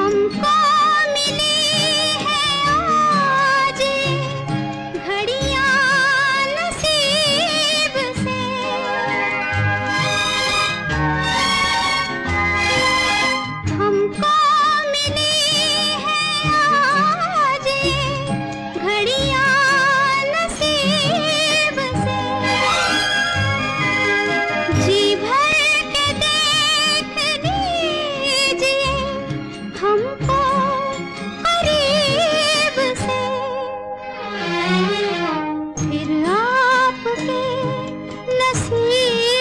हमको के नसीब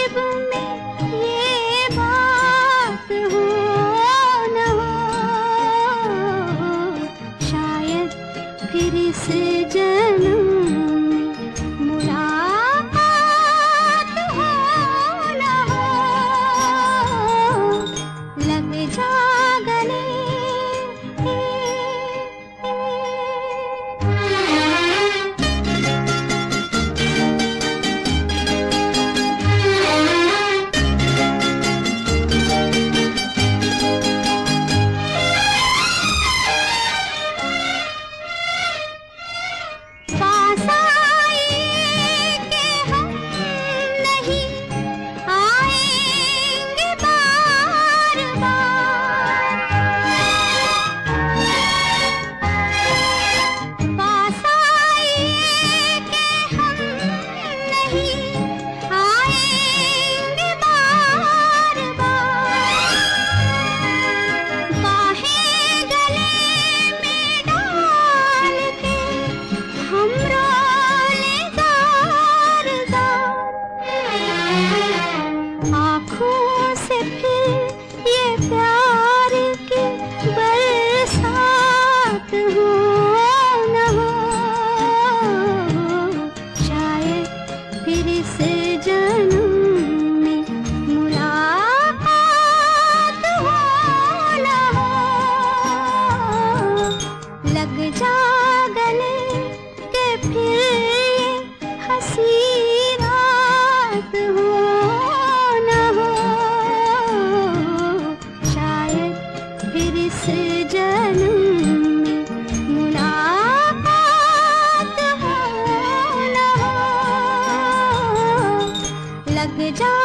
लग जा